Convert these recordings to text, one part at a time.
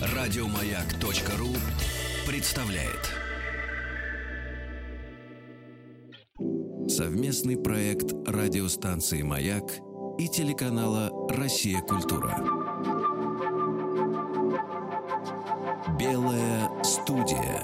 Радиомаяк.ру представляет совместный проект радиостанции «Маяк» и телеканала «Россия. Культура». Белая студия.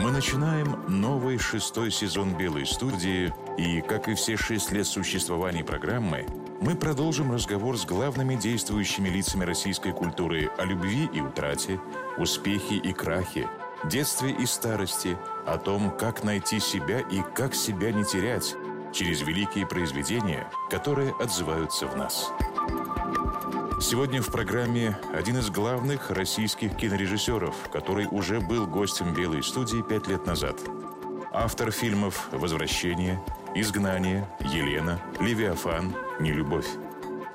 Мы начинаем новый шестой сезон «Белой студии», и, как и все шесть лет существования программы, мы продолжим разговор с главными действующими лицами российской культуры о любви и утрате, успехе и крахе, детстве и старости, о том, как найти себя и как себя не терять через великие произведения, которые отзываются в нас. Сегодня в программе один из главных российских кинорежиссеров, который уже был гостем «Белой студии» пять лет назад. Автор фильмов «Возвращение», «Изгнание», «Елена», «Левиафан», «Нелюбовь».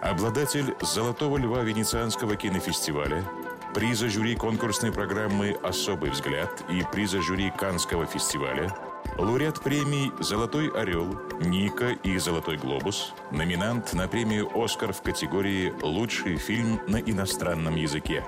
Обладатель «Золотого льва» Венецианского кинофестиваля, приза жюри конкурсной программы «Особый взгляд» и приза жюри Канского фестиваля, лауреат премий «Золотой орел», «Ника» и «Золотой глобус», номинант на премию «Оскар» в категории «Лучший фильм на иностранном языке».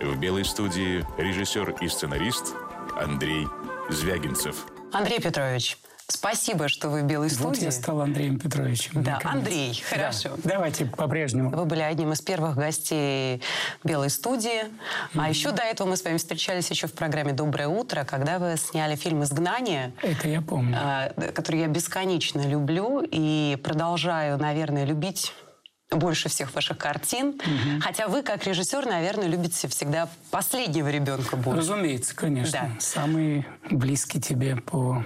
В «Белой студии» режиссер и сценарист Андрей Звягинцев. Андрей Петрович, Спасибо, что вы в белой студии. Вот я стал Андреем Петровичем. Да, наконец. Андрей, хорошо. Да. Давайте по-прежнему. Вы были одним из первых гостей белой студии. Mm-hmm. А еще до этого мы с вами встречались еще в программе «Доброе утро», когда вы сняли фильм «Изгнание». Это я помню. А, который я бесконечно люблю и продолжаю, наверное, любить больше всех ваших картин. Угу. Хотя вы, как режиссер, наверное, любите всегда последнего ребенка больше. Разумеется, конечно. Да. Самый близкий тебе по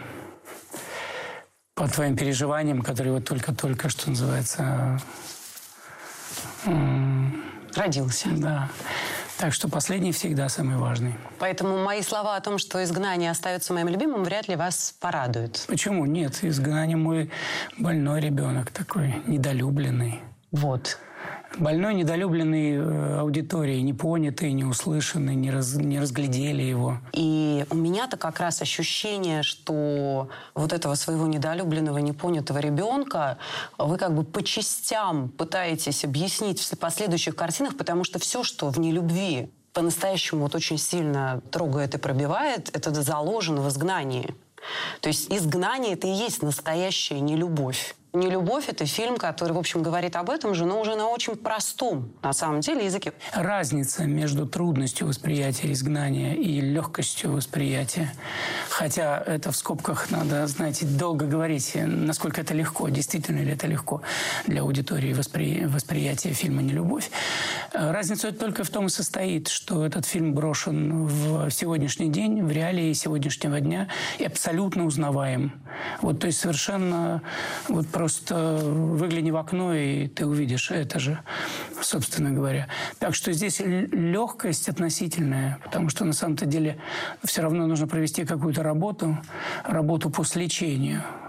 по твоим переживаниям, которые вот только-только, что называется... Родился. Да. Так что последний всегда самый важный. Поэтому мои слова о том, что изгнание остается моим любимым, вряд ли вас порадуют. Почему? Нет, изгнание мой больной ребенок такой, недолюбленный. Вот больной, недолюбленный э, аудиторией, не понятый, не услышанный, не, раз, не разглядели его. И у меня-то как раз ощущение, что вот этого своего недолюбленного, непонятого ребенка вы как бы по частям пытаетесь объяснить в последующих картинах, потому что все, что в нелюбви по-настоящему вот очень сильно трогает и пробивает, это заложено в изгнании. То есть изгнание – это и есть настоящая нелюбовь. Не любовь это фильм, который, в общем, говорит об этом же, но уже на очень простом, на самом деле, языке. Разница между трудностью восприятия изгнания и легкостью восприятия. Хотя это в скобках надо, знаете, долго говорить, насколько это легко, действительно ли это легко для аудитории воспри... восприятия фильма «Нелюбовь». Разница только в том и состоит, что этот фильм брошен в сегодняшний день, в реалии сегодняшнего дня и абсолютно узнаваем. Вот, то есть совершенно вот Просто выгляни в окно, и ты увидишь это же, собственно говоря. Так что здесь легкость относительная, потому что на самом-то деле все равно нужно провести какую-то работу, работу по сличению э,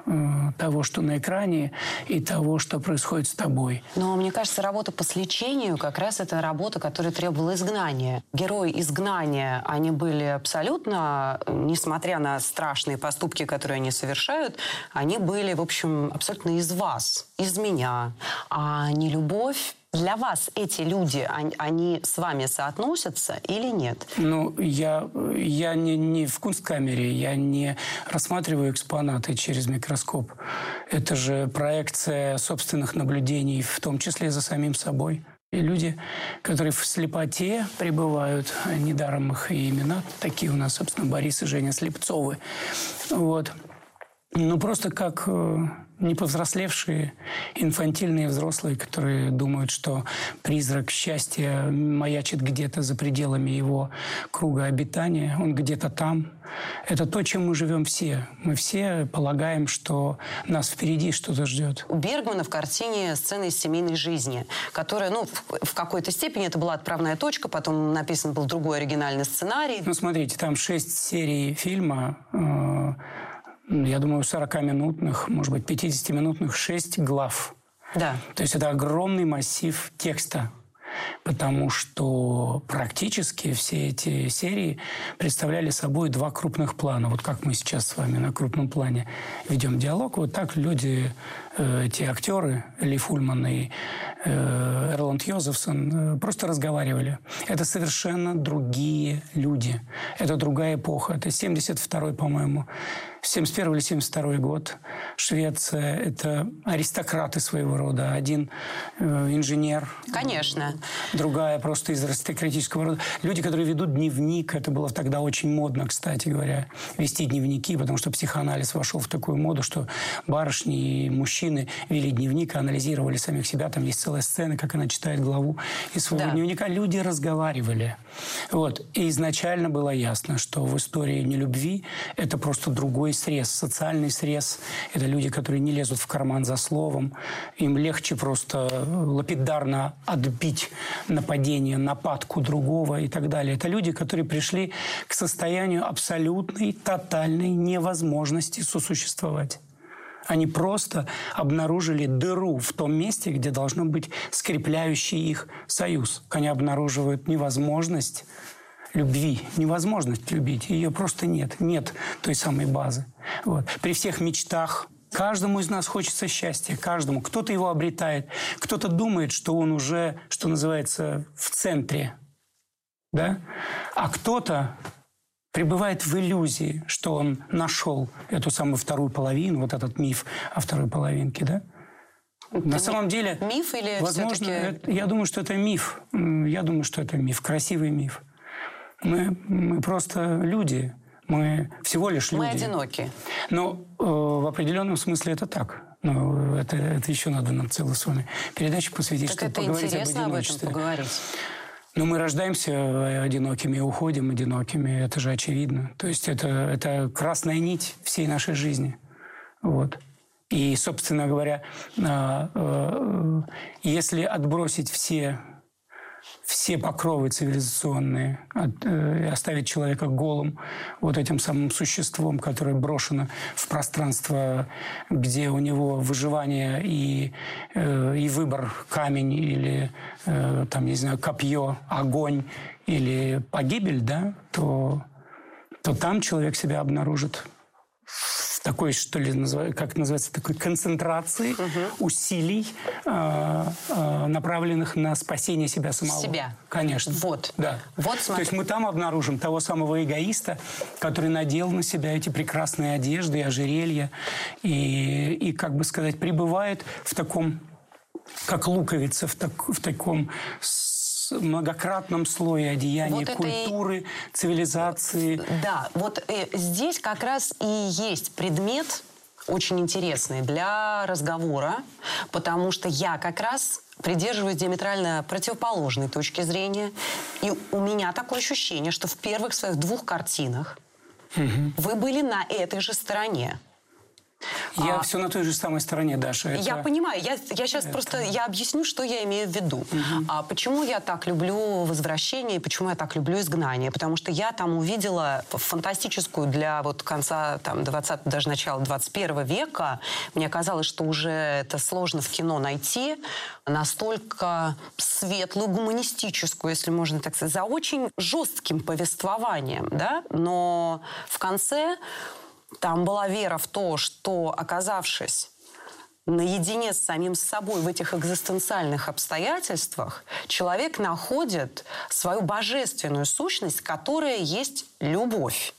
того, что на экране, и того, что происходит с тобой. Но мне кажется, работа по сличению как раз это работа, которая требовала изгнания. Герои изгнания, они были абсолютно, несмотря на страшные поступки, которые они совершают, они были, в общем, абсолютно из вас, из меня, а не любовь для вас эти люди, они, с вами соотносятся или нет? Ну, я, я не, не в кунсткамере, я не рассматриваю экспонаты через микроскоп. Это же проекция собственных наблюдений, в том числе за самим собой. И люди, которые в слепоте пребывают, недаром их и имена, такие у нас, собственно, Борис и Женя Слепцовы. Вот. Ну, просто как э, неповзрослевшие, инфантильные взрослые, которые думают, что призрак счастья маячит где-то за пределами его круга обитания, он где-то там. Это то, чем мы живем все. Мы все полагаем, что нас впереди что-то ждет. У Бергмана в картине сцены из семейной жизни, которая, ну, в, в какой-то степени это была отправная точка, потом написан был другой оригинальный сценарий. Ну, смотрите, там шесть серий фильма, э, я думаю, 40-минутных, может быть, 50-минутных 6 глав. Да. То есть это огромный массив текста, потому что практически все эти серии представляли собой два крупных плана. Вот как мы сейчас с вами на крупном плане ведем диалог, вот так люди, э, эти актеры, Ли Фульман и э, Эрланд Йозефсон, э, просто разговаривали. Это совершенно другие люди. Это другая эпоха. Это 72-й, по-моему, 71 или 72 год. Швеция – это аристократы своего рода. Один э, инженер. Конечно. Другая просто из аристократического рода. Люди, которые ведут дневник. Это было тогда очень модно, кстати говоря, вести дневники, потому что психоанализ вошел в такую моду, что барышни и мужчины вели дневник, анализировали самих себя. Там есть целая сцена, как она читает главу из своего да. дневника. Люди разговаривали. Вот. И изначально было ясно, что в истории нелюбви это просто другой срез, социальный срез. Это люди, которые не лезут в карман за словом. Им легче просто лапидарно отбить нападение, нападку другого и так далее. Это люди, которые пришли к состоянию абсолютной, тотальной невозможности сосуществовать. Они просто обнаружили дыру в том месте, где должно быть скрепляющий их союз. Они обнаруживают невозможность любви, невозможность любить. Ее просто нет. Нет той самой базы. Вот. При всех мечтах, Каждому из нас хочется счастья, каждому. Кто-то его обретает, кто-то думает, что он уже, что называется, в центре, да? А кто-то пребывает в иллюзии, что он нашел эту самую вторую половину, вот этот миф о второй половинке, да? Это На самом деле, миф или возможно, это, я думаю, что это миф. Я думаю, что это миф, красивый миф. Мы, мы просто люди. Мы всего лишь люди. Мы одиноки. Но э, в определенном смысле это так. Но это, это еще надо нам целую с вами передачу посвятить, так чтобы это поговорить интересно об этом поговорить. Но мы рождаемся одинокими и уходим одинокими. Это же очевидно. То есть это, это красная нить всей нашей жизни. Вот. И, собственно говоря, э, э, если отбросить все все покровы цивилизационные, от, э, оставить человека голым вот этим самым существом, которое брошено в пространство, где у него выживание и, э, и выбор камень или, э, там, не знаю, копье, огонь или погибель, да, то, то там человек себя обнаружит такой, что ли, как называется, такой концентрации угу. усилий, э, э, направленных на спасение себя самого. Себя. Конечно. Вот. Да. Вот, смотри. То есть мы там обнаружим того самого эгоиста, который надел на себя эти прекрасные одежды и ожерелья, и, и как бы сказать, пребывает в таком как луковица в, так, в таком многократном слое одеяния вот культуры, и... цивилизации. Да, вот э, здесь как раз и есть предмет очень интересный для разговора, потому что я как раз придерживаюсь диаметрально противоположной точки зрения. И у меня такое ощущение, что в первых своих двух картинах угу. вы были на этой же стороне. Я а, все на той же самой стороне, Даша. Это... Я понимаю. Я, я сейчас это... просто я объясню, что я имею в виду. Угу. А, почему я так люблю возвращение и почему я так люблю изгнание? Потому что я там увидела фантастическую для вот конца там, 20 даже начала 21 века. Мне казалось, что уже это сложно в кино найти. Настолько светлую, гуманистическую, если можно так сказать, за очень жестким повествованием. Да? Но в конце там была вера в то, что, оказавшись наедине с самим собой в этих экзистенциальных обстоятельствах, человек находит свою божественную сущность, которая есть любовь.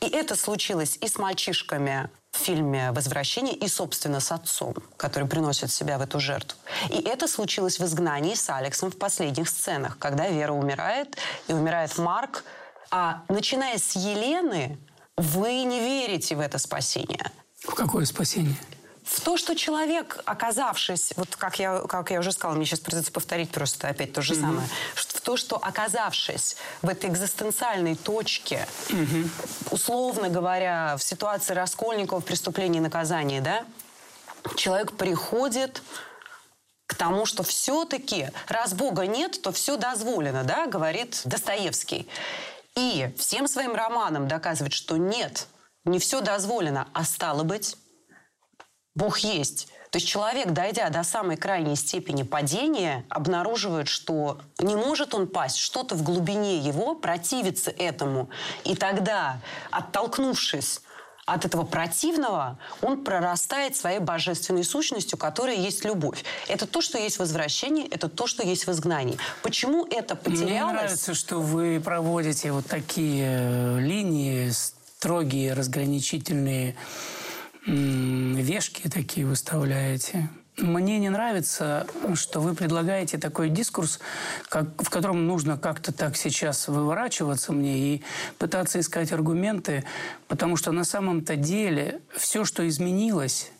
И это случилось и с мальчишками в фильме «Возвращение», и, собственно, с отцом, который приносит себя в эту жертву. И это случилось в «Изгнании» с Алексом в последних сценах, когда Вера умирает, и умирает Марк. А начиная с Елены, вы не верите в это спасение. В какое спасение? В то, что человек, оказавшись, вот как я, как я уже сказала, мне сейчас придется повторить просто опять то же mm-hmm. самое, в то, что оказавшись в этой экзистенциальной точке, mm-hmm. условно говоря, в ситуации Раскольникова в преступлении и наказании, да, человек приходит к тому, что все-таки, раз Бога нет, то все дозволено, да, говорит Достоевский. И всем своим романам доказывать, что нет, не все дозволено, а стало быть, Бог есть. То есть человек, дойдя до самой крайней степени падения, обнаруживает, что не может он пасть, что-то в глубине его противится этому. И тогда, оттолкнувшись от этого противного он прорастает своей божественной сущностью, которая есть любовь. Это то, что есть возвращение, это то, что есть в изгнании. Почему это потерялось? Мне нравится, что вы проводите вот такие э, линии, строгие, разграничительные, вешки такие выставляете. Мне не нравится, что вы предлагаете такой дискурс, как, в котором нужно как-то так сейчас выворачиваться мне и пытаться искать аргументы, потому что на самом-то деле все, что изменилось,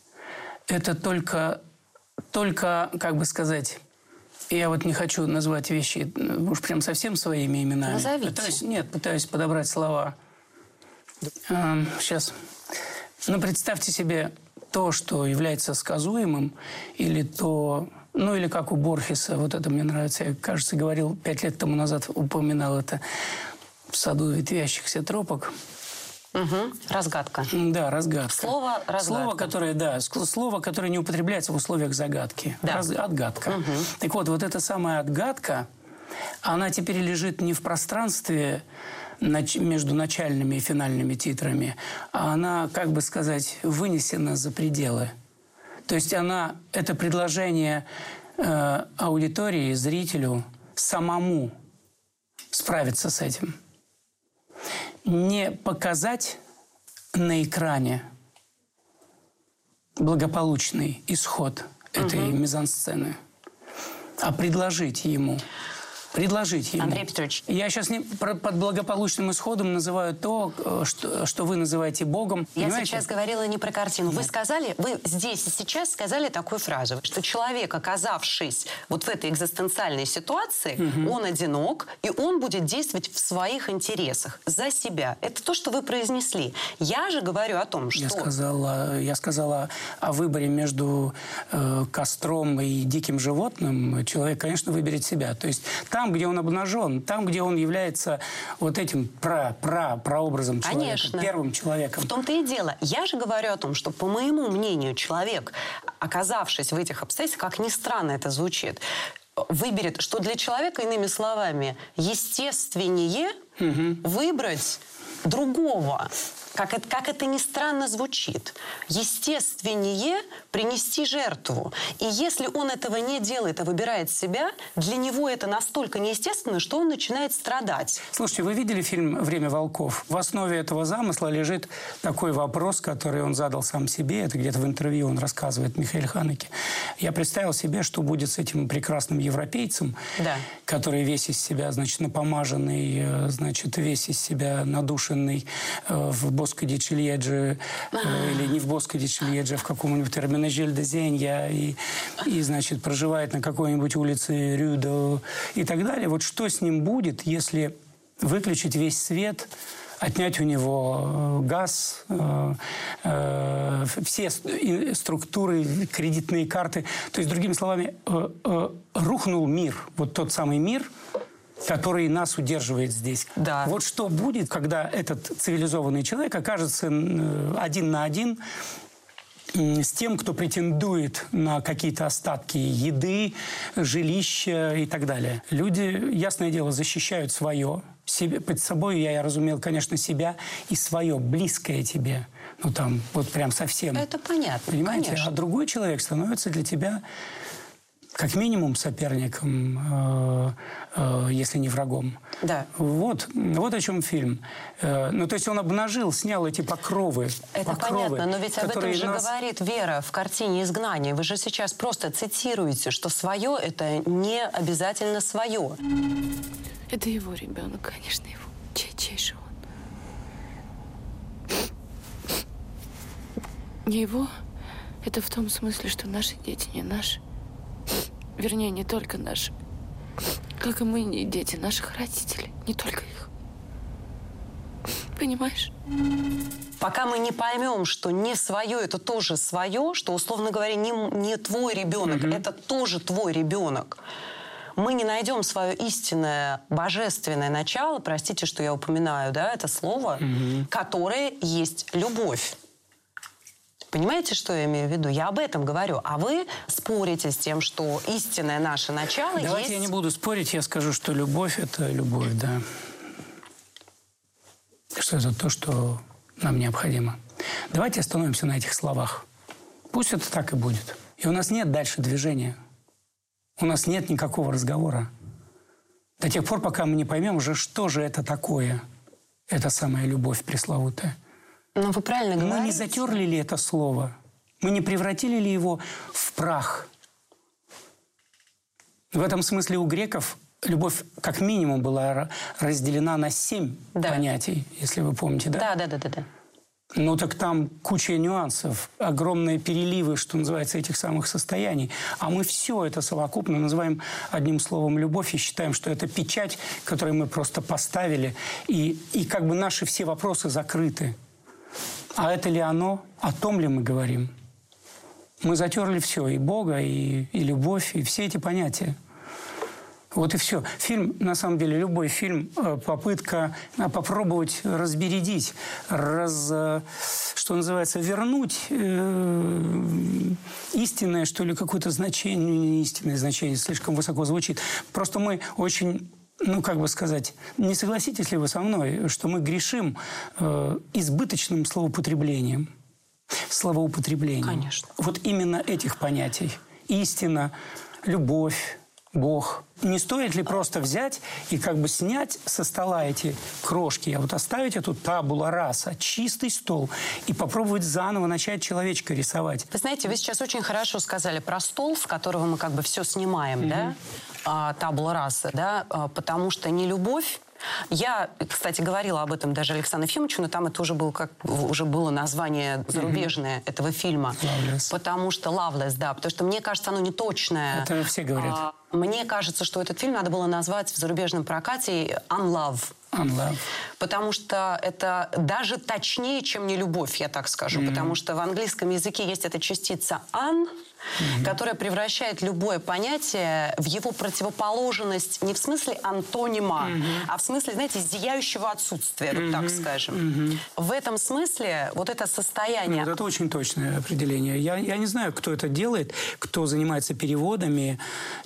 это только, только, как бы сказать, я вот не хочу назвать вещи уж прям совсем своими именами. Назовите. Пытаюсь, нет, пытаюсь подобрать слова. Сейчас. Ну, представьте себе то, что является сказуемым, или то, ну или как у Борхеса, вот это мне нравится, я, кажется, говорил пять лет тому назад, упоминал это в саду ветвящихся тропок. Угу. Разгадка. Да, разгадка. Слово разгадка. Слово, которое, да, слово, которое не употребляется в условиях загадки. Да. Раз, отгадка. Угу. Так вот, вот эта самая отгадка, она теперь лежит не в пространстве между начальными и финальными титрами, а она, как бы сказать, вынесена за пределы. То есть она, это предложение э, аудитории, зрителю самому справиться с этим. Не показать на экране благополучный исход этой угу. мизансцены, а предложить ему предложить ему. Андрей Петрович. Я сейчас не, под благополучным исходом называю то, э, что, что вы называете Богом. Я понимаете? сейчас говорила не про картину. Нет. Вы сказали, вы здесь и сейчас сказали такую фразу, что человек, оказавшись вот в этой экзистенциальной ситуации, угу. он одинок, и он будет действовать в своих интересах, за себя. Это то, что вы произнесли. Я же говорю о том, что... Я сказала, я сказала о выборе между э, костром и диким животным. Человек, конечно, выберет себя. То есть там, где он обнажен, там, где он является вот этим про, про, прообразом человека, Конечно. первым человеком. В том-то и дело. Я же говорю о том, что, по моему мнению, человек, оказавшись в этих обстоятельствах, как ни странно это звучит, выберет, что для человека, иными словами, естественнее угу. выбрать другого как это, как это ни странно звучит, естественнее принести жертву. И если он этого не делает, а выбирает себя, для него это настолько неестественно, что он начинает страдать. Слушайте, вы видели фильм «Время волков»? В основе этого замысла лежит такой вопрос, который он задал сам себе. Это где-то в интервью он рассказывает, Михаил Ханеке. Я представил себе, что будет с этим прекрасным европейцем, да. который весь из себя, значит, напомаженный, э, значит, весь из себя надушенный э, в Боскаде Чильеджи, э, или не в Боскаде Чильеджи, а в каком-нибудь Терминажель де Зенья, и, и, значит, проживает на какой-нибудь улице Рюдо и так далее. Вот что с ним будет, если выключить весь свет, отнять у него э, газ, э, э, все структуры, кредитные карты. То есть, другими словами, э, э, рухнул мир, вот тот самый мир, который нас удерживает здесь. Да. Вот что будет, когда этот цивилизованный человек окажется один на один с тем, кто претендует на какие-то остатки еды, жилища и так далее. Люди, ясное дело, защищают свое. Себе, под собой я, я разумел, конечно, себя и свое, близкое тебе. Ну, там, вот прям совсем. Это понятно, Понимаете? Конечно. А другой человек становится для тебя как минимум соперником, э, э, если не врагом. Да. Вот, вот о чем фильм. Э, ну, то есть он обнажил, снял эти покровы. Это покровы, понятно, но ведь об этом же нас... говорит Вера в картине «Изгнание». Вы же сейчас просто цитируете, что свое – это не обязательно свое. Это его ребенок, конечно, его. Чей, чей же он? Не его. Это в том смысле, что наши дети не наши. Вернее, не только наши. Как и мы не дети наших родителей. Не только их. Понимаешь? Пока мы не поймем, что не свое это тоже свое, что, условно говоря, не, не твой ребенок, mm это тоже твой ребенок, мы не найдем свое истинное божественное начало, простите, что я упоминаю, да, это слово, mm которое есть любовь. Понимаете, что я имею в виду? Я об этом говорю. А вы спорите с тем, что истинное наше начало Давайте есть... я не буду спорить, я скажу, что любовь – это любовь, да. Что это то, что нам необходимо. Давайте остановимся на этих словах. Пусть это так и будет. И у нас нет дальше движения. У нас нет никакого разговора. До тех пор, пока мы не поймем уже, что же это такое, эта самая любовь пресловутая. Но вы правильно говорите. Мы не затерли ли это слово? Мы не превратили ли его в прах? В этом смысле у греков любовь как минимум была разделена на семь Да. понятий, если вы помните, Да, да, да, да, да. ну так там куча нюансов, огромные переливы, что называется, этих самых состояний. А мы все это совокупно называем одним словом любовь и считаем, что это печать, которую мы просто поставили, и, и как бы наши все вопросы закрыты. А это ли оно? О том ли мы говорим? Мы затерли все, и Бога, и, и любовь, и все эти понятия. Вот и все. Фильм, на самом деле, любой фильм э, попытка э, попробовать разбередить, раз, э, что называется, вернуть э, истинное, что ли, какое-то значение, ну, не истинное значение, слишком высоко звучит. Просто мы очень ну, как бы сказать, не согласитесь ли вы со мной, что мы грешим э, избыточным словоупотреблением? Словоупотреблением. Конечно. Вот именно этих понятий. Истина, любовь, Бог. Не стоит ли просто взять и как бы снять со стола эти крошки, а вот оставить эту табула раса, чистый стол, и попробовать заново начать человечка рисовать? Вы знаете, вы сейчас очень хорошо сказали про стол, с которого мы как бы все снимаем, да, а, раса, да, а, потому что не любовь я, кстати, говорила об этом даже Александру Ефимовичу, но там это уже было, как, уже было название зарубежное этого фильма. Loveless. Потому что Loveless, да. Потому что мне кажется, оно не точное. Это все говорят. А, мне кажется, что этот фильм надо было назвать в зарубежном прокате «Unlove». Unlove. Потому что это даже точнее, чем не любовь, я так скажу. Потому что в английском языке есть эта частица «un», которая превращает любое понятие в его противоположность не в смысле антонима, а в смысле, знаете, зияющего отсутствия, вот так скажем. В этом смысле вот это состояние... Вот это очень точное определение. Я, я не знаю, кто это делает, кто занимается переводами,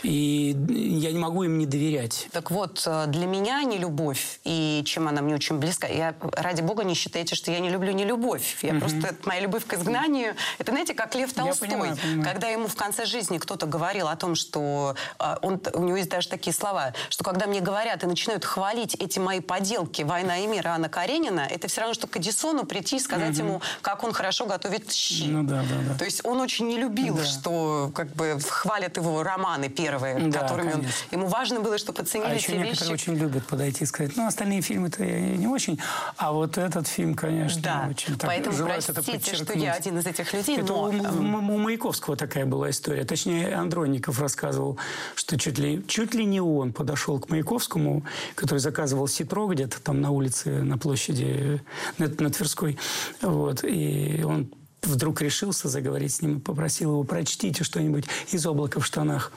и я не могу им не доверять. Так вот, э, для меня не любовь, и чем она мне очень близка, я, ради бога, не считайте, что я не люблю не любовь. Я просто, это моя любовь к изгнанию, это, знаете, как Лев Толстой, понимаю, понимаю. когда ему в конце жизни кто-то говорил о том, что а, он, у него есть даже такие слова, что когда мне говорят и начинают хвалить эти мои поделки «Война и мир» Анна Каренина, это все равно, что к Эдисону прийти и сказать ему, как он хорошо готовит щи. Ну да, да, да. То есть он очень не любил, Да. что как бы хвалят его романы первые, Да, которыми он... конечно. Ему важно было, чтобы оценили А те еще некоторые вещи. очень любят подойти и сказать, ну, остальные фильмы-то я не очень, а вот этот фильм, конечно, Да, очень так поэтому желают это простите, что я один из этих людей, Это но... у, эм, у- у Маяковского такая была история. Точнее, Андронников рассказывал, что чуть ли, чуть ли не он подошел к Маяковскому, который заказывал ситро где-то там на улице, на площади, на, на Тверской. Вот, и он вдруг решился заговорить с ним и попросил его, прочтите что-нибудь из облака в штанах.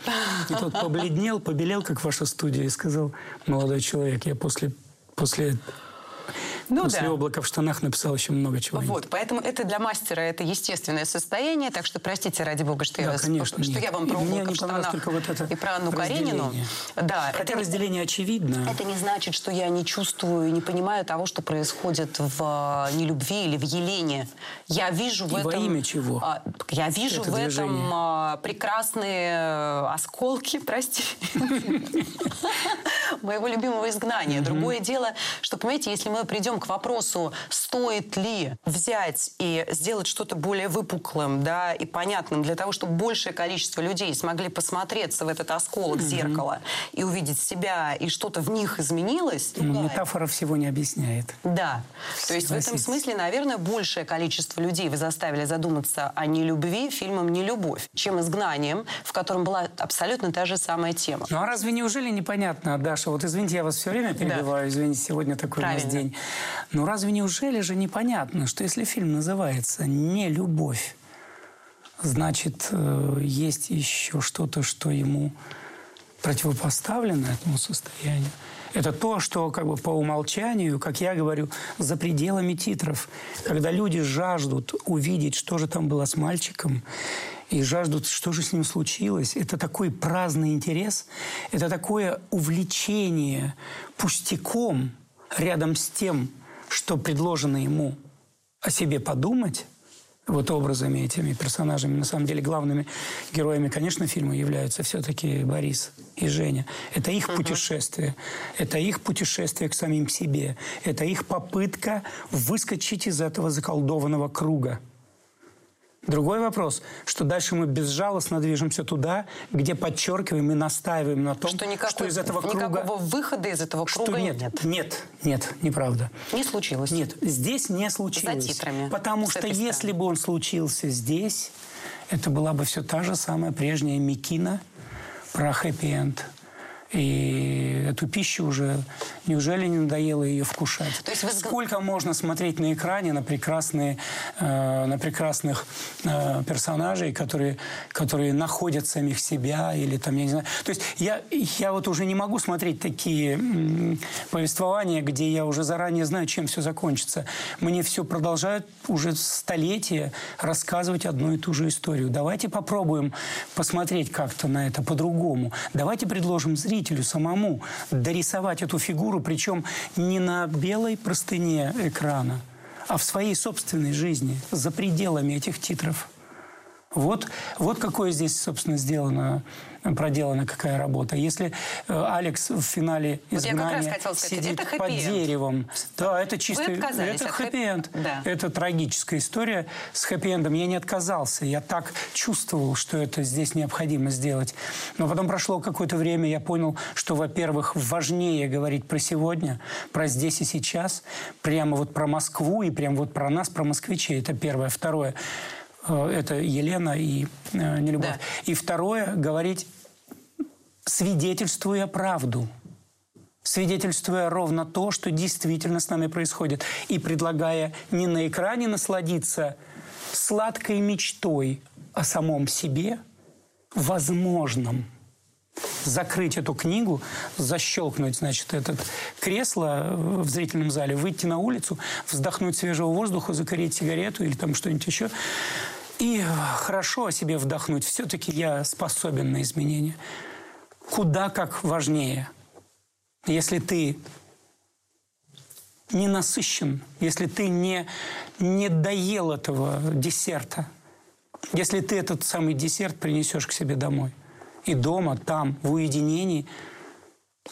И тот побледнел, побелел, как ваша студия, и сказал, молодой человек, я после, после, Ну после да. облака в штанах написал еще много чего. Вот, поэтому это для мастера это естественное состояние, так что простите, ради бога, что, я, Да, вас- конечно, что нет. я вам И про мне облако не в штанах только вот это и про Анну. Каренину. Да, Хотя это разделение очевидно. Это не значит, что я не чувствую и не понимаю того, что происходит в э, нелюбви или в Елене. Я вижу в И во этом... имя чего? а, я вижу Это в этом движение? а, прекрасные э, осколки, прости, моего любимого изгнания. Другое дело, что, понимаете, если мы придем к вопросу, стоит ли взять и сделать что-то более выпуклым, да, и понятным для того, чтобы большее количество людей смогли посмотреться в этот осколок зеркала и увидеть себя, и что-то в них изменилось, Ну, да, метафора всего не объясняет. да. То есть в этом смысле, наверное, большее количество людей вы заставили задуматься о нелюбви фильмом «Нелюбовь», чем «Изгнанием», в котором была абсолютно та же самая тема. Ну а разве неужели непонятно, Даша, вот извините, я вас все время перебиваю, извините, сегодня такой у нас Правильно. День. Но разве неужели же непонятно, что если фильм называется «Не любовь», значит, э, есть еще что-то, что ему противопоставлено этому состоянию. Это то, что как бы по умолчанию, как я говорю, за пределами титров. Когда люди жаждут увидеть, что же там было с мальчиком, и жаждут, что же с ним случилось. Это такой праздный интерес, это такое увлечение пустяком рядом с тем, что предложено ему о себе подумать, вот образами, этими персонажами, на самом деле главными героями, конечно, фильма являются все-таки Борис и Женя. Это их путешествие. Это их путешествие к самим себе. Это их попытка выскочить из этого заколдованного круга. Другой вопрос, что дальше мы безжалостно движемся туда, где подчеркиваем и настаиваем на том, Что, никакой, что из этого круга... никакого выхода из этого что круга нет, нет. нет, нет, неправда. Не случилось. Нет, здесь не случилось. За титрами. Потому что если стороны. бы он случился здесь, это была бы все та же самая прежняя Микина про хэппи-энд. И эту пищу уже неужели не надоело ее вкушать? То есть вы- Сколько можно смотреть на экране на прекрасные, э, на прекрасных э, персонажей, которые, которые находят самих себя или там я не знаю. То есть я я вот уже не могу смотреть такие м, повествования, где я уже заранее знаю, чем все закончится. Мне все продолжают уже столетия рассказывать одну и ту же историю. Давайте попробуем посмотреть как-то на это по-другому. Давайте предложим зрителю самому дорисовать эту фигуру, причем не на белой простыне экрана, а в своей собственной жизни, за пределами этих титров. Вот, вот какое здесь, собственно, сделано, проделана какая работа. Если э, Алекс в финале Вот изгнания сказать, сидит это под хэппи-энд. деревом, да, это чисто, это от хэппи- хэппи-энд. Да. Это трагическая история с хэппи-эндом. Я не отказался. Я так чувствовал, что это здесь необходимо сделать. Но потом прошло какое-то время, я понял, что, во-первых, важнее говорить про сегодня, про здесь и сейчас, прямо вот про Москву и прямо вот про нас, про москвичей. Это первое. Второе, э, это Елена и э, Нелюбовь. Да. И второе, говорить, свидетельствуя правду свидетельствуя ровно то, что действительно с нами происходит, и предлагая не на экране насладиться сладкой мечтой о самом себе, возможном, закрыть эту книгу, защелкнуть, значит, этот кресло в зрительном зале, выйти на улицу, вздохнуть свежего воздуха, закурить сигарету или там что-нибудь еще, и хорошо о себе вдохнуть. Все-таки я способен на изменения. Куда как важнее – если ты не насыщен, если ты не, не доел этого десерта, если ты этот самый десерт принесешь к себе домой, и дома, там, в уединении,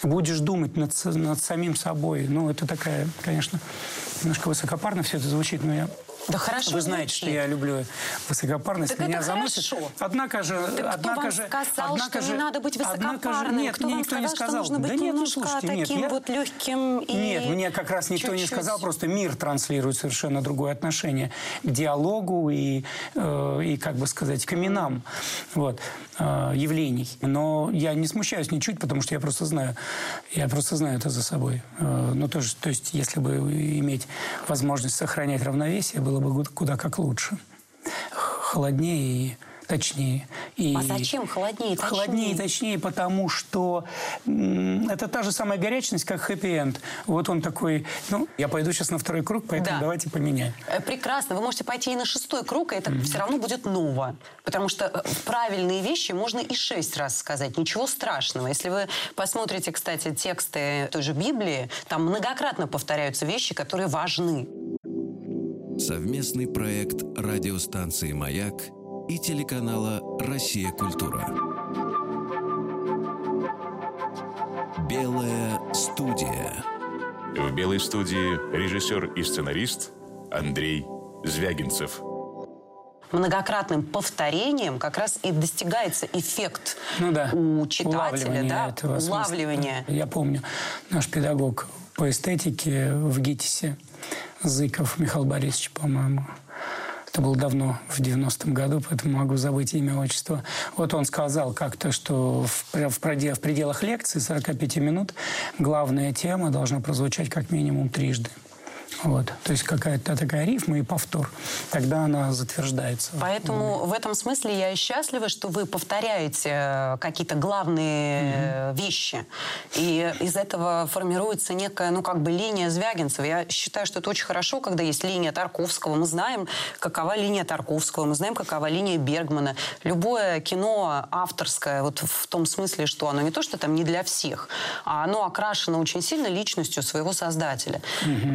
будешь думать над, над самим собой. Ну, это такая, конечно, немножко высокопарно все это звучит, но я Да хорошо Вы знаете, звучит. что я люблю высокопарность, Так меня это заносит. хорошо. Однако же, Так кто однако вам же, сказал, однако что же, не надо быть однако же- высокопарным? нет, Кто мне никто не сказал, что сказал. нужно быть да нет, ну слушайте, нет, таким я- вот легким и Нет, мне как раз никто не чуть-чуть? сказал, просто мир транслирует совершенно другое отношение к диалогу и, э, и как бы сказать, к именам вот, э, явлений. Но я не смущаюсь ничуть, потому что я просто знаю, я просто знаю это за собой. Э, ну, то, есть- то есть, если бы иметь возможность сохранять равновесие, было бы гу- куда как лучше. Холоднее и точнее. И А зачем холоднее и точнее? Холоднее и точнее, потому что это та же самая горячность, как хэппи-энд. Вот он такой, ну, я пойду сейчас на второй круг, поэтому Да. давайте поменяем. Э, Прекрасно. Вы можете пойти и на шестой круг, и это все равно будет ново. Потому что э, правильные вещи можно и шесть раз сказать. Ничего страшного. Если вы посмотрите, кстати, тексты той же Библии, там многократно повторяются вещи, которые важны. Совместный проект радиостанции «Маяк» и телеканала «Россия. Культура». Белая студия. В белой студии режиссер и сценарист Андрей Звягинцев. Многократным повторением как раз и достигается эффект Ну да. у читателя, улавливание да, этого смысла. улавливание. Я помню, наш педагог по эстетике в ГИТИСе, Зыков Михаил Борисович, по-моему, это было давно, в 90-м году, поэтому могу забыть имя, отчество. Вот он сказал как-то, что в, в в пределах лекции 45 минут главная тема должна прозвучать как минимум трижды. Вот. То есть какая-то такая рифма и повтор. Тогда она затверждается. Поэтому в этом смысле я и счастлива, что вы повторяете э, какие-то главные э, вещи. И из этого формируется некая, ну, как бы линия Звягинцева. Я считаю, что это очень хорошо, когда есть линия Тарковского. Мы знаем, какова линия Тарковского, мы знаем, какова линия Бергмана. Любое кино авторское, вот в том смысле, что оно не то, что там не для всех, а оно окрашено очень сильно личностью своего создателя.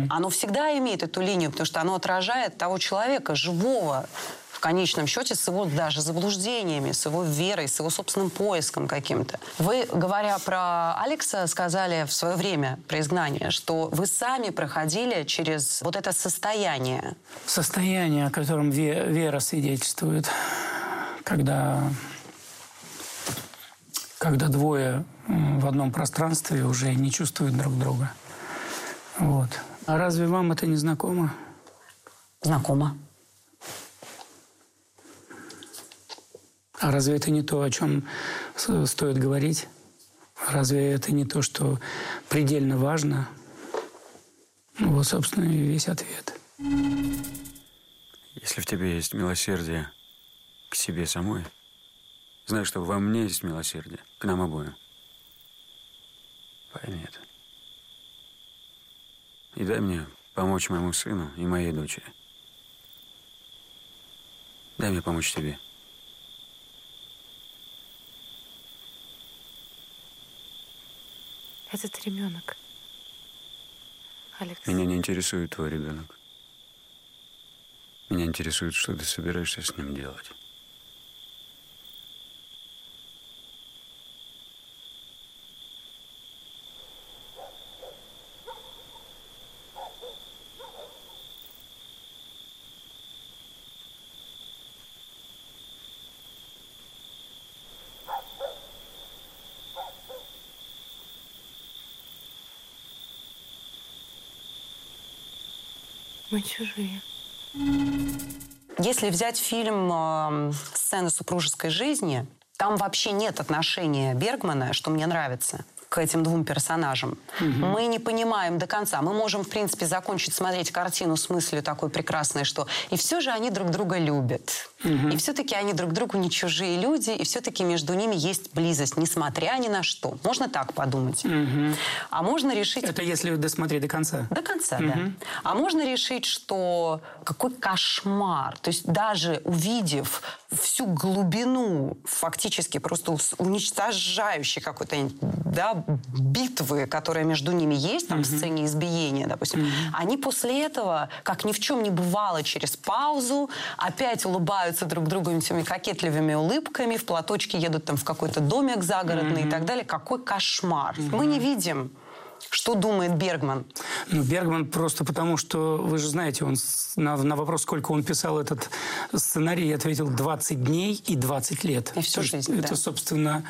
Оно всегда всегда имеет эту линию, потому что оно отражает того человека, живого, в конечном счете с его даже заблуждениями, с его верой, с его собственным поиском каким-то. Вы, говоря про Алекса, сказали в свое время про изгнание, что вы сами проходили через вот это состояние. Состояние, о котором вера свидетельствует, когда, когда двое в одном пространстве уже не чувствуют друг друга. Вот. А разве вам это не знакомо? Знакомо. А разве это не то, о чем стоит говорить? Разве это не то, что предельно важно? Вот, собственно, и весь ответ. Если в тебе есть милосердие к себе самой, знай, что во мне есть милосердие к нам обоим. Пойми это. И дай мне помочь моему сыну и моей дочери. Дай мне помочь тебе. Этот ребенок. Алекс. Меня не интересует твой ребенок. Меня интересует, что ты собираешься с ним делать. Мы чужие. Если взять фильм э, «Сцены супружеской жизни», там вообще нет отношения Бергмана, что мне нравится к этим двум персонажам. Угу. Мы не понимаем до конца. Мы можем, в принципе, закончить смотреть картину с мыслью такой прекрасной, что и все же они друг друга любят. Угу. И все-таки они друг другу не чужие люди, и все-таки между ними есть близость, несмотря ни на что. Можно так подумать. Угу. А можно решить... Это если досмотреть до конца. До конца, угу. да. А можно решить, что какой кошмар. То есть даже увидев всю глубину, фактически просто уничтожающей какой-то да, битвы, которая между ними есть, там, mm-hmm. в сцене избиения, допустим, mm-hmm. они после этого, как ни в чем не бывало, через паузу опять улыбаются друг другу этими кокетливыми улыбками, в платочке едут там в какой-то домик загородный mm-hmm. и так далее. Какой кошмар. Mm-hmm. Мы не видим что думает Бергман? Ну, Бергман просто потому, что, вы же знаете, он на, на вопрос, сколько он писал этот сценарий, ответил 20 дней и 20 лет. И всю жизнь, Это, да. собственно,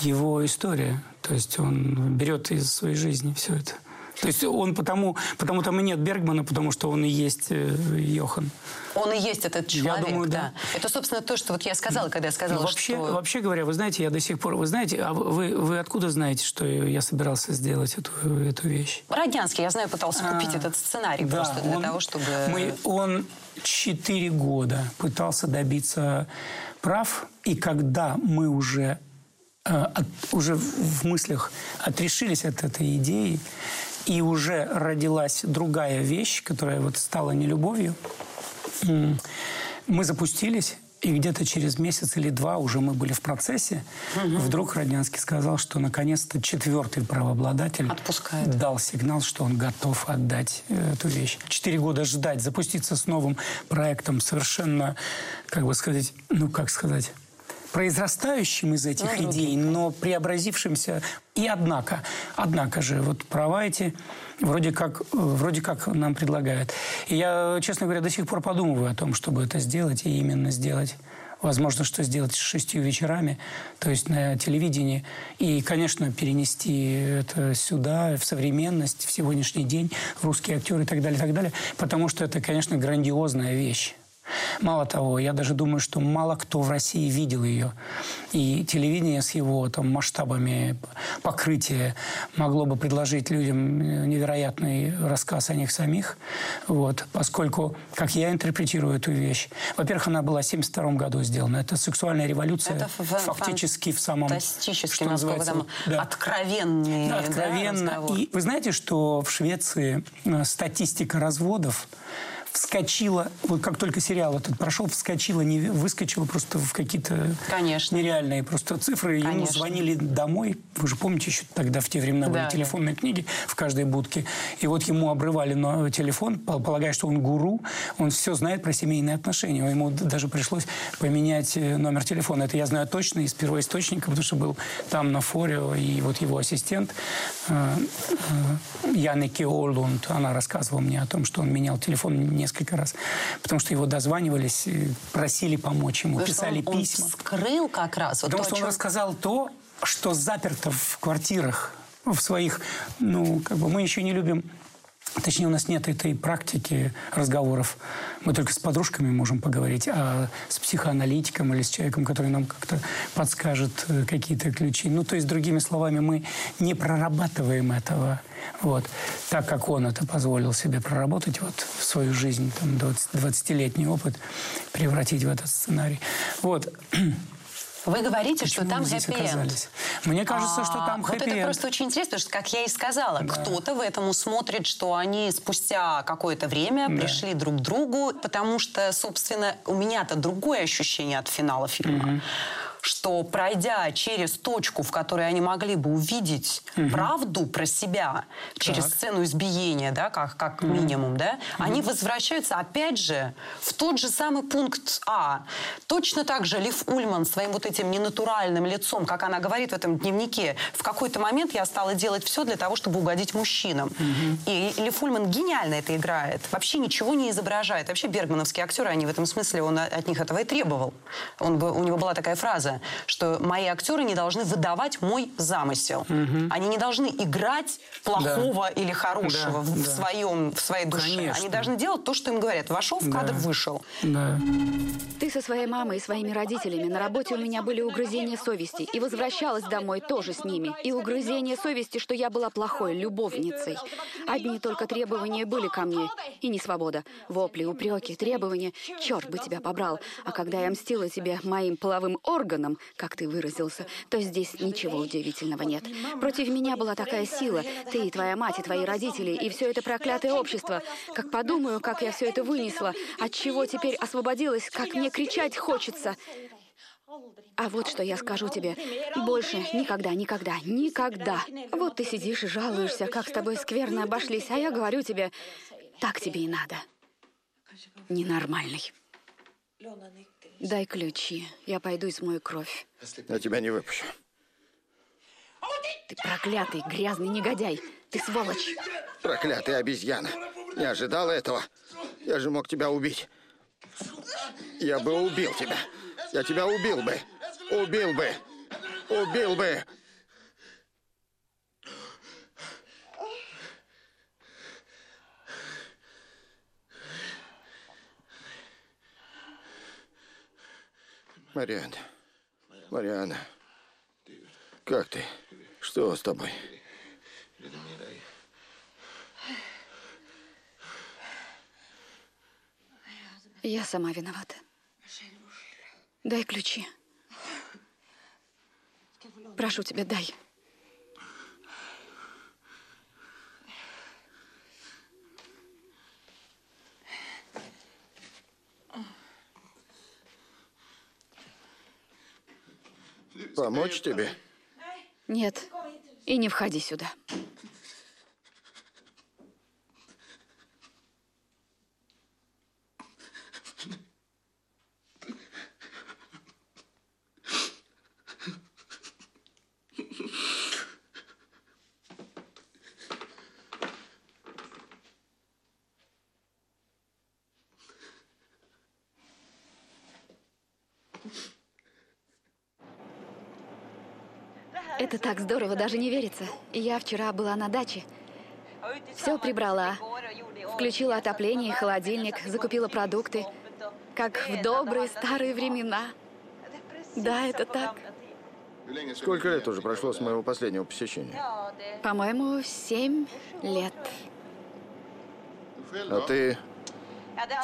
его история. То есть он берет из своей жизни все это. То есть он потому, потому там и нет Бергмана, потому что он и есть э, Йохан. Он и есть этот человек, я думаю, да. да. Это, собственно, то, что вот я сказала, когда я сказала, ну, вообще, что... Вообще говоря, вы знаете, я до сих пор... Вы знаете, а вы, вы откуда знаете, что я собирался сделать эту, эту вещь? Роднянский, я знаю, пытался купить а, этот сценарий да, просто для он, того, чтобы... Мы, он четыре года пытался добиться прав, и когда мы уже э, от, уже в мыслях отрешились от этой идеи, и уже родилась другая вещь, которая вот стала нелюбовью. Мы запустились, и где-то через месяц или два уже мы были в процессе. Угу. Вдруг Роднянский сказал, что наконец-то четвертый правообладатель Отпускает. дал сигнал, что он готов отдать э, эту вещь. Четыре года ждать, запуститься с новым проектом совершенно, как бы сказать, ну как сказать, произрастающим из этих ну, идей, но преобразившимся. И однако, однако же, вот права эти вроде как, вроде как нам предлагают. И я, честно говоря, до сих пор подумываю о том, чтобы это сделать, и именно сделать возможно, что сделать с шестью вечерами, то есть на телевидении, и, конечно, перенести это сюда, в современность, в сегодняшний день, русские актеры и так далее, и так далее, потому что это, конечно, грандиозная вещь. Мало того, я даже думаю, что мало кто в России видел ее. И телевидение с его там, масштабами покрытия могло бы предложить людям невероятный рассказ о них самих. Вот, поскольку, как я интерпретирую эту вещь, во-первых, она была в 1972 году сделана. Это сексуальная революция Это фактически в самом... Фантастически, что насколько там да. откровенные. Да, откровенно. Да, и вы знаете, что в Швеции э, статистика разводов вскочила, вот как только сериал этот прошел, вскочила, не выскочила просто в какие-то Конечно. нереальные просто цифры. Ему Конечно. звонили домой, вы же помните, еще тогда в те времена были Да, телефонные книги в каждой будке. И вот ему обрывали телефон, пол- полагая, что он гуру, он все знает про семейные отношения. Ему даже пришлось поменять э, номер телефона. Это я знаю точно из первоисточника, потому что был там на форе, и вот его ассистент э, э, Янеки Олунд, она рассказывала мне о том, что он менял телефон несколько раз, потому что его дозванивались, э, просили помочь ему, Потому писали он, он письма. вскрыл как раз. Вот Потому то, что он чем- рассказал то, что заперто в квартирах, в своих, ну, как бы мы еще не любим Точнее, у нас нет этой практики разговоров. Мы только с подружками можем поговорить, а с психоаналитиком или с человеком, который нам как-то подскажет э, какие-то ключи. Ну, то есть, другими словами, мы не прорабатываем этого. Вот. Так как он это позволил себе проработать вот, в свою жизнь, там, 20 20-летний опыт, превратить в этот сценарий. Вот. Вы говорите, что Почему там мы здесь хэппи-энд. Мне кажется, что А, там Вот это хэппи-энд. просто очень интересно, потому что, как я и сказала, кто-то в этом усмотрит, что они спустя какое-то время пришли друг к другу, потому что, собственно, у меня-то другое ощущение от финала фильма. Что пройдя через точку, в которой они могли бы увидеть правду про себя, через Так. сцену избиения, да, как, как минимум, да, они возвращаются опять же в тот же самый пункт А. Точно так же Лив Ульман своим вот этим ненатуральным лицом, как она говорит в этом дневнике, в какой-то момент я стала делать все для того, чтобы угодить мужчинам. И Лив Ульман гениально это играет. Вообще ничего не изображает. Вообще бергмановские актеры, они в этом смысле, он от них этого и требовал. Он, у него была такая фраза, что мои актеры не должны выдавать мой замысел. Они не должны играть плохого или хорошего Да, в, в да. своем, в своей душе. Конечно. Они должны делать то, что им говорят. Вошел в кадр, Да. вышел. Да. Ты со своей мамой и своими родителями. На работе у меня были угрызения совести. И возвращалась домой тоже с ними. И угрызения совести, что я была плохой любовницей. Одни только требования были ко мне. И не свобода. Вопли, упреки, требования. Черт бы тебя побрал. А когда я мстила тебе моим половым органом, как ты выразился, то здесь ничего удивительного нет. Против меня была такая сила. Ты и твоя мать, и твои родители, и все это проклятое общество. Как подумаю, как я все это вынесла, от чего теперь освободилась, как мне кричать хочется. А вот что я скажу тебе. Больше никогда, никогда, никогда. Вот ты сидишь и жалуешься, как с тобой скверно обошлись, а я говорю тебе, так тебе и надо. Ненормальный. Дай ключи, я пойду и смою кровь. Я тебя не выпущу. Ты проклятый, грязный негодяй. Ты сволочь. Проклятая обезьяна. Не ожидала этого. Я же мог тебя убить. Я бы убил тебя. Я тебя убил бы. Убил бы. Убил бы. Марианна. Марианна. Как ты? Что с тобой? Я сама виновата. Дай ключи. Прошу тебя, дай. Помочь тебе? Нет. И не входи сюда. Это так здорово, даже не верится. Я вчера была на даче. Все прибрала. Включила отопление холодильник, закупила продукты. Как в добрые старые времена. Да, это так. Сколько лет уже прошло с моего последнего посещения? По-моему, семь лет. А ты...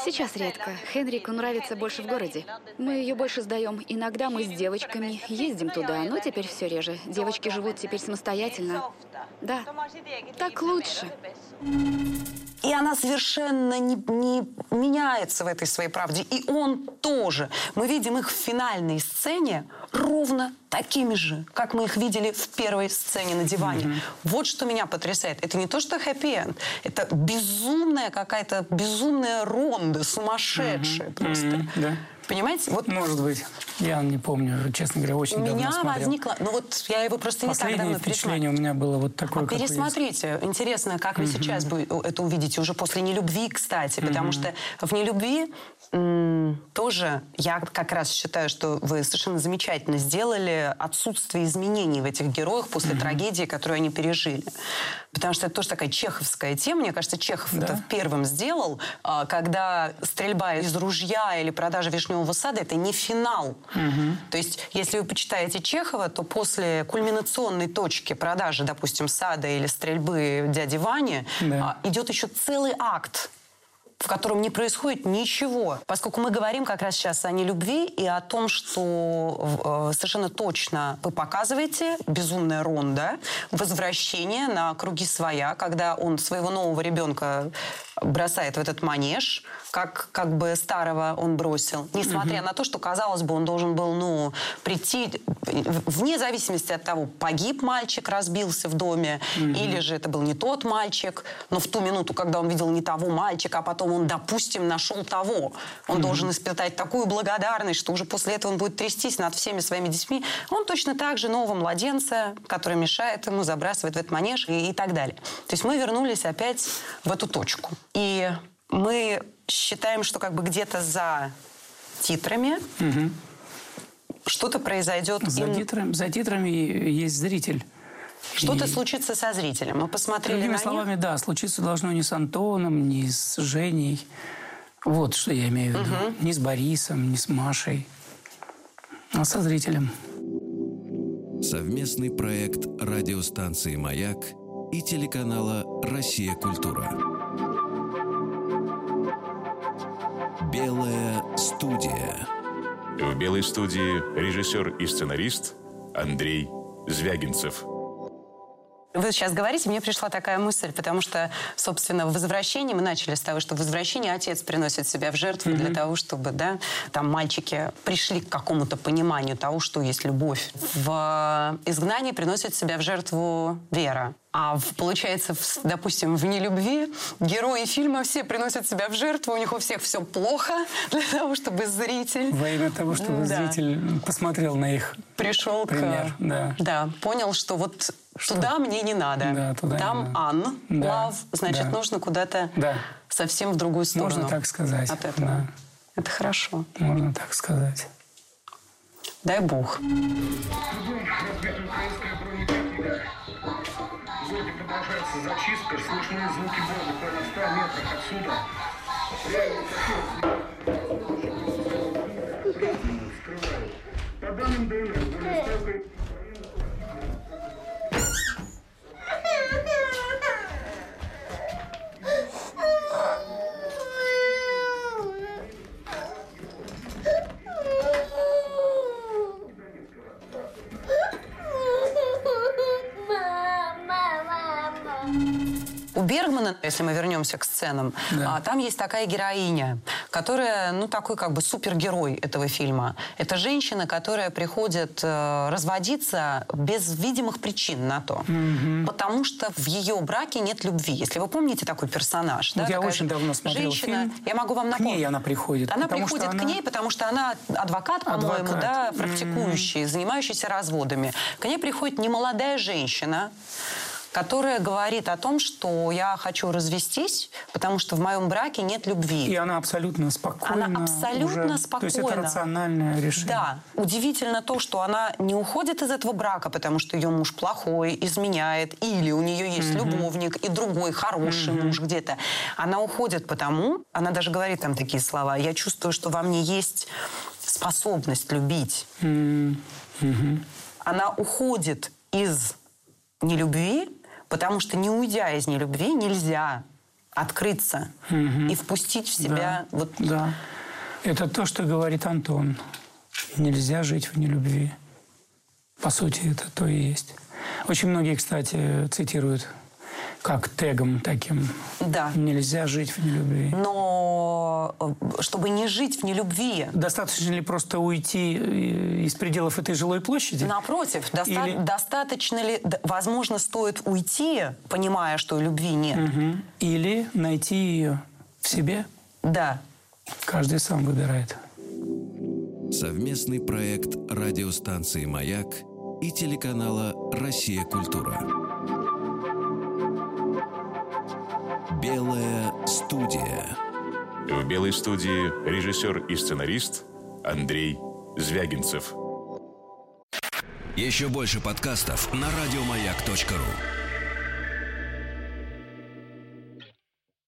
Сейчас редко. Хенрику нравится больше в городе. Мы ее больше сдаем. Иногда мы с девочками ездим туда, но теперь все реже. Девочки живут теперь самостоятельно. Да, так лучше. И она совершенно не, не меняется в этой своей правде. И он тоже. Мы видим их в финальной сцене ровно такими же, как мы их видели в первой сцене на диване. Mm-hmm. Вот что меня потрясает. Это не то, что хэппи-энд. Это безумная какая-то, безумная ронда, сумасшедшая mm-hmm. просто. Mm-hmm. Да. Понимаете? Вот может быть. Я не помню, честно говоря, очень у давно меня смотрел. возникло, ну вот я его просто не так давно впечатление у меня было вот такое. А пересмотрите. Интересно, как вы сейчас это увидите уже после нелюбви, кстати, потому что в нелюбви тоже я как раз считаю, что вы совершенно замечательно сделали отсутствие изменений в этих героях после трагедии, которую они пережили. Потому что это тоже такая чеховская тема. Мне кажется, Чехов да. это первым сделал, а, когда стрельба из ружья или продажа вишневого сада это не финал. Угу. То есть, если вы почитаете Чехова, то после кульминационной точки продажи, допустим, сада или стрельбы дяди Вани, да. А, идет еще целый акт в котором не происходит ничего. Поскольку мы говорим как раз сейчас о нелюбви и о том, что э, совершенно точно вы показываете безумная ронда, возвращение на круги своя, когда он своего нового ребенка бросает в этот манеж, как, как бы старого он бросил, несмотря угу. на то, что, казалось бы, он должен был, ну, прийти, вне зависимости от того, погиб мальчик, разбился в доме, угу. или же это был не тот мальчик, но в ту минуту, когда он видел не того мальчика, а потом он, допустим, нашел того, он угу. должен испытать такую благодарность, что уже после этого он будет трястись над всеми своими детьми. Он точно так же нового младенца, который мешает ему, забрасывает в этот манеж и, и так далее. То есть мы вернулись опять в эту точку. И мы считаем, что как бы где-то за титрами угу. что-то произойдет. За, им... титрами, за титрами есть зритель. Что-то и... случится со зрителем. Мы посмотрели Другими на словами, них. да, случиться должно не с Антоном, не с Женей. Вот что я имею в виду. Угу. Не с Борисом, не с Машей, а со зрителем. Совместный проект радиостанции «Маяк» и телеканала «Россия. Культура». Студия. В белой студии режиссер и сценарист Андрей Звягинцев. Вы сейчас говорите, мне пришла такая мысль, потому что, собственно, в возвращении мы начали с того, что в возвращении отец приносит себя в жертву mm-hmm. для того, чтобы, да, там мальчики пришли к какому-то пониманию того, что есть любовь. В изгнании приносит себя в жертву Вера. А в, получается, в, допустим, в нелюбви герои фильма все приносят себя в жертву, у них у всех все плохо для того, чтобы зритель... Во имя того, чтобы да. зритель посмотрел на их Пришел пример. К, да. да, понял, что вот что? Туда мне не надо. Да, туда Там не Ан, да, love, значит, да. нужно куда-то да. совсем в другую сторону. Можно так сказать. От этого. Да. Это хорошо. Можно так сказать. Дай Бог. продолжается зачистка, слышны звуки боя буквально в 100 метрах отсюда. По данным ДНР, более 100 если мы вернемся к сценам, да. а, там есть такая героиня, которая, ну, такой как бы супергерой этого фильма. Это женщина, которая приходит э, разводиться без видимых причин на то. Угу. Потому что в ее браке нет любви. Если вы помните такой персонаж. Вот да, я очень давно смотрел женщина, фильм. Я могу вам напомнить. К ней она приходит. Она приходит к она... ней, потому что она адвокат, по-моему, да, практикующий, mm занимающийся разводами. К ней приходит немолодая женщина, которая говорит о том, что я хочу развестись, потому что в моем браке нет любви. И она абсолютно спокойна. Она абсолютно уже, спокойна. То есть это рациональное решение. Да. Удивительно то, что она не уходит из этого брака, потому что ее муж плохой, изменяет, или у нее есть угу. любовник и другой хороший угу. муж где-то. Она уходит потому, она даже говорит там такие слова, я чувствую, что во мне есть способность любить. Угу. Она уходит из нелюбви, Потому что не уйдя из нелюбви, нельзя открыться угу. и впустить в себя да. вот. Да. Это то, что говорит Антон. Нельзя жить в нелюбви. По сути, это то и есть. Очень многие, кстати, цитируют как тегом таким. Да. Нельзя жить в нелюбви. Но э, чтобы не жить в нелюбви, Достаточно ли просто уйти э, из пределов этой жилой площади? напротив, доста- Или- достаточно ли, возможно, стоит уйти, понимая, что любви нет. Мгм. Или найти ее в себе? Да. Каждый сам выбирает. Совместный проект радиостанции «Маяк» и телеканала «Россия. Культура». Студия. В белой студии режиссер и сценарист Андрей Звягинцев. Еще больше подкастов на радиомаяк.ру.